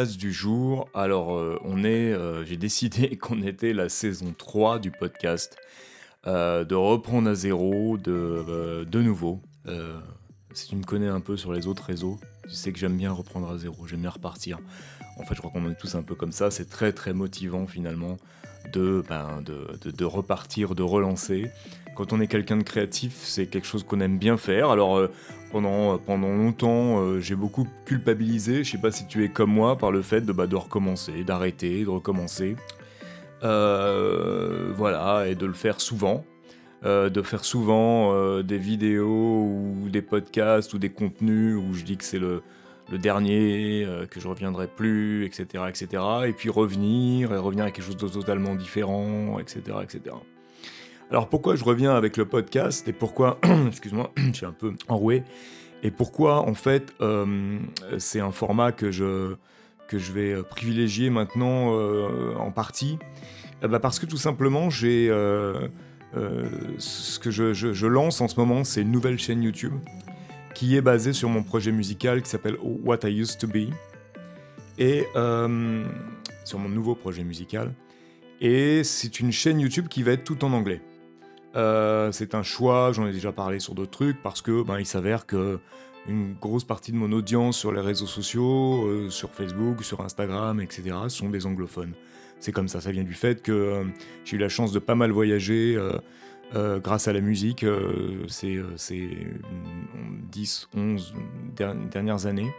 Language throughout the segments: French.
Du jour. Alors, euh, on est, euh, j'ai décidé qu'on était la saison 3 du podcast, euh, de reprendre à zéro, de nouveau. si tu me connais un peu sur les autres réseaux, tu sais que j'aime bien reprendre à zéro, j'aime bien repartir. En fait, je crois qu'on est tous un peu comme ça. C'est très très motivant finalement de, ben, repartir, de relancer. Quand on est quelqu'un de créatif, c'est quelque chose qu'on aime bien faire. Alors euh, pendant, pendant longtemps, euh, j'ai beaucoup culpabilisé, je sais pas si tu es comme moi, par le fait de, bah, de recommencer, d'arrêter, de recommencer. Euh, voilà, et de le faire souvent. De faire souvent des vidéos ou des podcasts ou des contenus où je dis que c'est le, dernier, euh, que je reviendrai plus, etc., etc. Et puis revenir, et revenir avec quelque chose de totalement différent, etc., etc. Alors pourquoi je reviens avec le podcast et pourquoi, excuse-moi, je suis un peu enroué, et pourquoi en fait euh, c'est un format que je, que je vais euh, privilégier maintenant en partie? Eh ben, Parce que tout simplement j'ai... ce que je, lance en ce moment, c'est une nouvelle chaîne YouTube qui est basé sur mon projet musical qui s'appelle What I Used to Be, et euh, sur mon nouveau projet musical. Et c'est une chaîne YouTube qui va être tout en anglais. Euh, c'est un choix, j'en ai déjà parlé sur d'autres trucs, parce que ben, il s'avère que une grosse partie de mon audience sur les réseaux sociaux, euh, sur Facebook, sur Instagram, etc., sont des anglophones. C'est comme ça, ça vient du fait que j'ai eu la chance de pas mal voyager euh, grâce à la musique euh, ces, 10, 11 dernières années.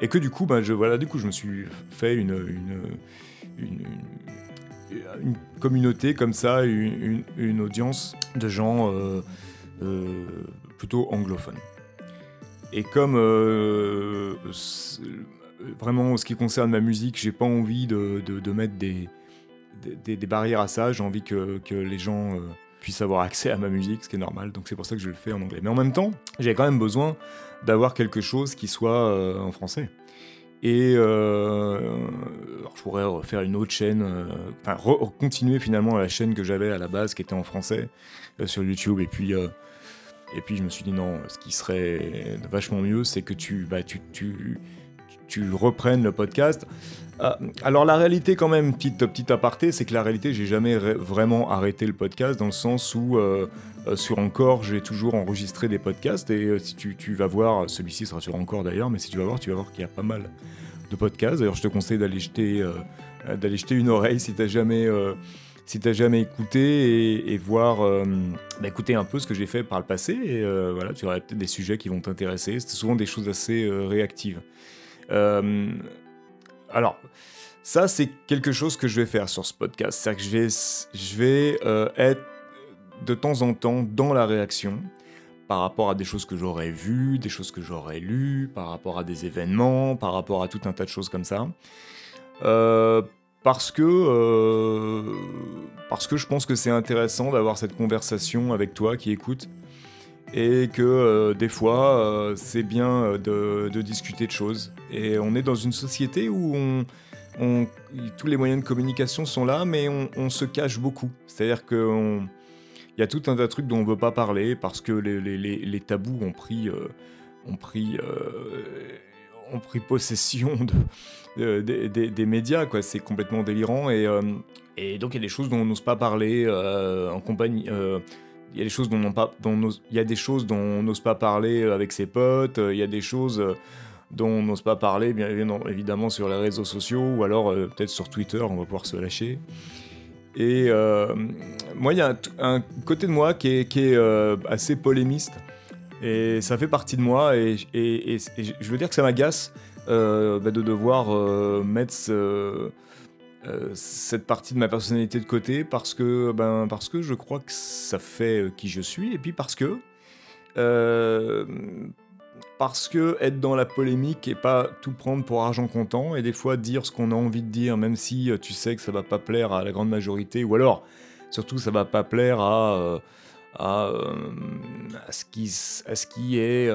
Et que du coup, bah, je, voilà, du coup, je me suis fait une, communauté comme ça, une, audience de gens euh, plutôt anglophones. Et comme vraiment, en ce qui concerne ma musique, j'ai pas envie de, mettre des, barrières à ça. J'ai envie que, les gens puisse avoir accès à ma musique, ce qui est normal, donc c'est pour ça que je le fais en anglais. Mais en même temps, j'ai quand même besoin d'avoir quelque chose qui soit euh, en français. Et euh, je pourrais faire une autre chaîne, euh, enfin continuer finalement la chaîne que j'avais à la base qui était en français sur YouTube. Et puis, et puis je me suis dit non, ce qui serait vachement mieux, c'est que tu, bah, tu, tu, tu reprennes le podcast. Euh, alors la réalité quand même, petite, petite aparté, c'est que la réalité, j'ai jamais vraiment arrêté le podcast dans le sens où euh, euh, sur Encore, j'ai toujours enregistré des podcasts et si tu, tu, vas voir, celui-ci sera sur Encore d'ailleurs, mais si tu vas voir, tu vas voir qu'il y a pas mal de podcasts. D'ailleurs, je te conseille d'aller jeter, d'aller jeter une oreille si tu jamais... si t'as jamais écouté et, voir, bah, écouter un peu ce que j'ai fait par le passé, et voilà, tu auras peut-être des sujets qui vont t'intéresser. C'est souvent des choses assez réactives. Euh, alors, ça, c'est quelque chose que je vais faire sur ce podcast. C'est-à-dire que je vais, euh, être de temps en temps dans la réaction par rapport à des choses que j'aurais vues, des choses que j'aurais lues, par rapport à des événements, par rapport à tout un tas de choses comme ça. Euh, parce que, parce que je pense que c'est intéressant d'avoir cette conversation avec toi qui écoute et que euh, des fois euh, c'est bien euh, de, discuter de choses. Et on est dans une société où on, tous les moyens de communication sont là, mais on, se cache beaucoup. C'est-à-dire qu'il y a tout un tas de trucs dont on ne veut pas parler parce que les, tabous ont pris, ont pris, ont pris possession de, des médias. Quoi. C'est complètement délirant. Et, et donc il y a des choses dont on n'ose pas parler en compagnie il y a des choses dont, il y a des choses dont on n'ose pas parler euh, avec ses potes, euh, il y a des choses euh, dont on n'ose pas parler, bien évidemment, sur les réseaux sociaux, ou alors peut-être sur Twitter, on va pouvoir se lâcher. Et moi, il y a un, côté de moi qui est assez polémiste, et ça fait partie de moi, et, je veux dire que ça m'agace bah, de devoir mettre ce euh, cette partie de ma personnalité de côté parce que, ben, parce que je crois que ça fait euh, qui je suis et puis parce que euh, parce que être dans la polémique et pas tout prendre pour argent comptant et des fois dire ce qu'on a envie de dire même si tu sais que ça va pas plaire à la grande majorité ou alors surtout ça va pas plaire à, à ce qui est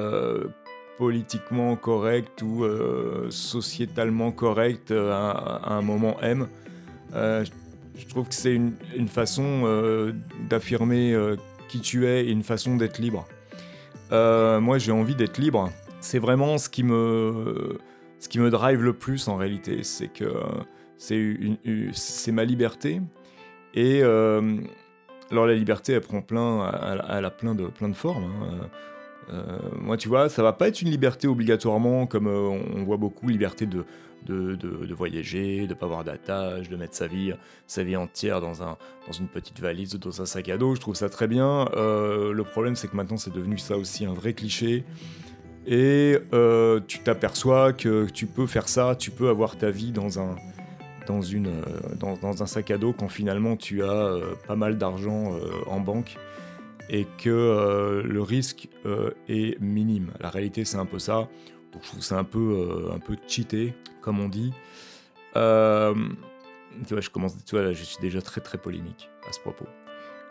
politiquement correct ou euh, sociétalement correct euh, à, un moment M. Euh, je trouve que c'est une, façon d'affirmer qui tu es et une façon d'être libre. moi, j'ai envie d'être libre. C'est vraiment ce qui me, ce qui me drive le plus en réalité, c'est que c'est ma liberté. Et alors la liberté, elle prend plein, elle, a plein de, plein de formes. Hein. Euh, moi, tu vois, ça va pas être une liberté obligatoirement, comme euh, on voit beaucoup, liberté de, de, de, voyager, de pas avoir d'attache, de mettre sa vie, sa vie entière dans, un, dans une petite valise dans un sac à dos. Je trouve ça très bien. Euh, le problème, c'est que maintenant, c'est devenu ça aussi un vrai cliché. Et tu t'aperçois que tu peux faire ça, tu peux avoir ta vie dans un, dans, une, dans, dans un sac à dos quand finalement tu as pas mal d'argent en banque et que euh, le risque euh, est minime. La réalité, c'est un peu ça. Donc, je trouve c'est un peu, euh, un peu cheaté, comme on dit. tu je commence, suis déjà très très polémique à ce propos.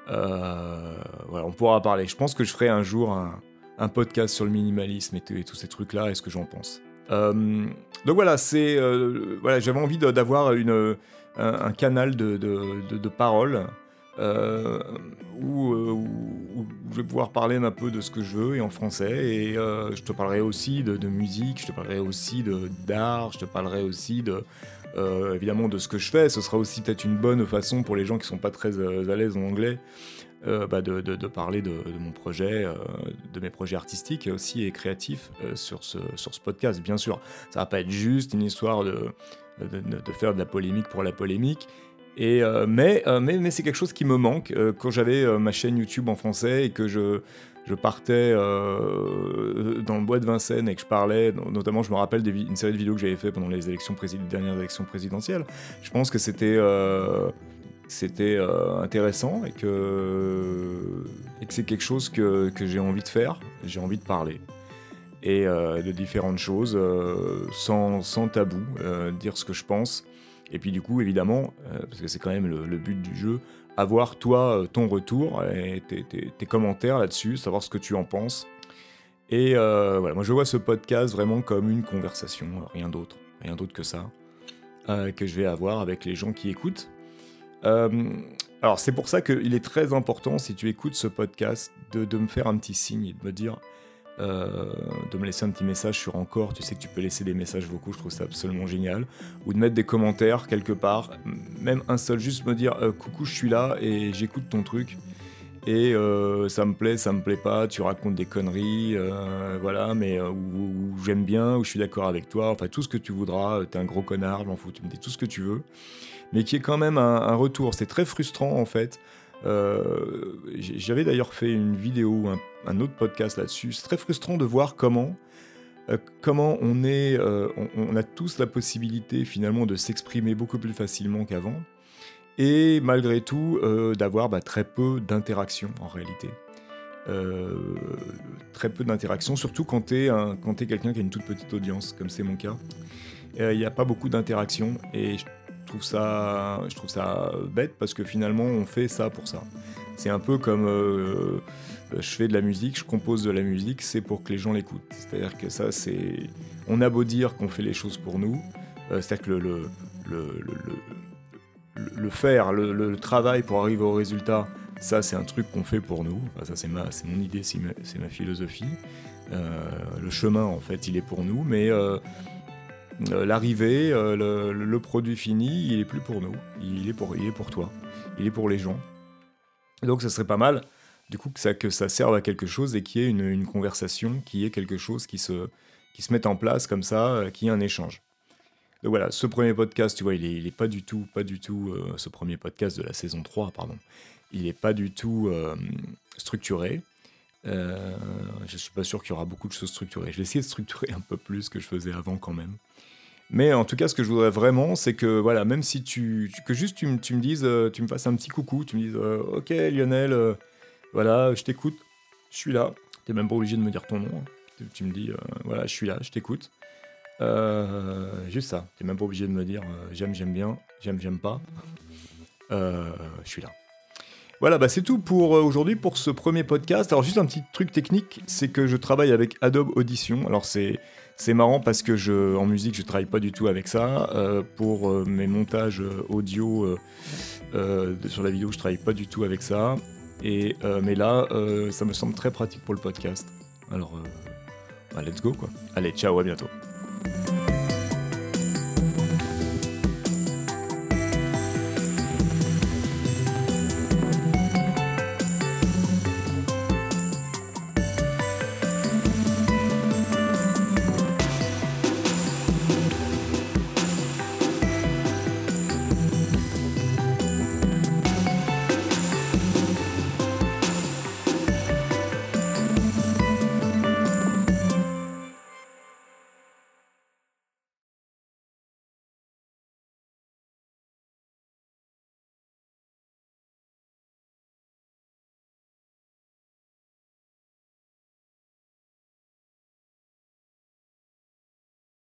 on pourra parler. Je pense que je ferai un jour un, podcast sur le minimalisme et, tous ces trucs-là et ce que j'en pense? Donc voilà, c'est voilà, j'avais envie d'avoir une un, canal de, de, de parole euh, où, euh, je vais pouvoir parler un peu de ce que je veux et en français. Et euh, je te parlerai aussi de, musique, je te parlerai aussi d'art, je te parlerai aussi de, évidemment de ce que je fais. Ce sera aussi peut-être une bonne façon pour les gens qui sont pas très à l'aise en anglais. Bah de, parler de, mon projet, de mes projets artistiques aussi et créatifs sur, ce, sur ce podcast. Bien sûr, ça va pas être juste une histoire de, de, faire de la polémique pour la polémique. Et, euh, euh, mais, mais, c'est quelque chose qui me manque. Euh, quand j'avais ma chaîne YouTube en français et que je, je partais bois de Vincennes et que je parlais, notamment je me rappelle d'une série de vidéos que j'avais fait pendant les élections dernières élections présidentielles, je pense que c'était c'était intéressant et que, c'est quelque chose que, j'ai envie de faire, j'ai envie de parler. Et de différentes choses, sans, tabou, dire ce que je pense. Et puis du coup, évidemment, euh, parce que c'est quand même le, but du jeu, avoir toi euh, ton retour et tes, commentaires là-dessus, savoir ce que tu en penses. Et euh, voilà, moi je vois ce podcast vraiment comme une conversation, rien d'autre, rien d'autre que ça, que je vais avoir avec les gens qui écoutent. alors c'est pour ça qu'il est très important, si tu écoutes ce podcast, de, de me faire un petit signe et de me dire euh, de me laisser un petit message sur encore, tu sais que tu peux laisser des messages vocaux, je trouve ça absolument génial, ou de mettre des commentaires quelque part, même un seul, juste me dire euh, coucou, je suis là et j'écoute ton truc. Et euh, ça me plaît, ça me plaît pas, tu racontes des conneries, voilà, mais ou, j'aime bien, ou je suis d'accord avec toi, enfin tout ce que tu voudras, t'es un gros connard, je m'en fous, tu me dis tout ce que tu veux, mais qui est quand même un retour. C'est très frustrant en fait euh, j'avais d'ailleurs fait une vidéo, un, autre podcast là-dessus. C'est très frustrant de voir comment, euh, comment on, est, euh, on, a tous la possibilité finalement de s'exprimer beaucoup plus facilement qu'avant, et malgré tout d'avoir bah, très peu d'interaction en réalité. très peu d'interaction, surtout quand tu es, quelqu'un qui a une toute petite audience, comme c'est mon cas. Il n'y a pas beaucoup d'interaction et trouve ça, je trouve ça bête parce que finalement on fait ça pour ça. C'est un peu comme euh, je fais de la musique, je compose de la musique, c'est pour que les gens l'écoutent. C'est-à-dire que ça, c'est. On a beau dire qu'on fait les choses pour nous, euh, c'est-à-dire que le, le, le faire, le, travail pour arriver au résultat, ça c'est un truc qu'on fait pour nous. ça c'est ma, mon idée, c'est ma, philosophie. Euh, le chemin en fait, il est pour nous, mais euh, l'arrivée, euh, le, produit fini, il est plus pour nous, il est pour, il est pour toi, il est pour les gens. Donc ça serait pas mal, du coup, que ça, que ça serve à quelque chose et qu'il y ait une, conversation, qu'il y ait quelque chose qui se, qui se mette en place comme ça, qu'il y ait un échange. Donc voilà, ce premier podcast, tu vois, il est, est pas du tout, pas du tout, ce premier podcast de la saison 3, pardon, il n'est pas du tout structuré. Euh, je suis pas sûr qu'il y aura beaucoup de choses structurées. Je vais essayer de structurer un peu plus que je faisais avant quand même. Mais en tout cas, ce que je voudrais vraiment, c'est que voilà, même si tu, que juste tu, me dises, euh, tu me fasses un petit coucou, tu me dises, euh, ok Lionel, euh, voilà, je t'écoute, je suis là. T'es même pas obligé de me dire ton nom. Hein. Tu, me dis, voilà, je suis là, je t'écoute. Juste ça. T'es même pas obligé de me dire, j'aime, j'aime bien, j'aime, j'aime pas. je suis là. Voilà, bah c'est tout pour aujourd'hui pour ce premier podcast. Alors juste un petit truc technique, c'est que je travaille avec Adobe Audition. Alors c'est c'est marrant parce que en musique, je travaille pas du tout avec ça. Euh, pour euh, mes montages euh, audio sur la vidéo, je travaille pas du tout avec ça. Et, mais là, ça me semble très pratique pour le podcast. Alors, bah, let's go quoi. Allez, ciao, à bientôt. Thank you.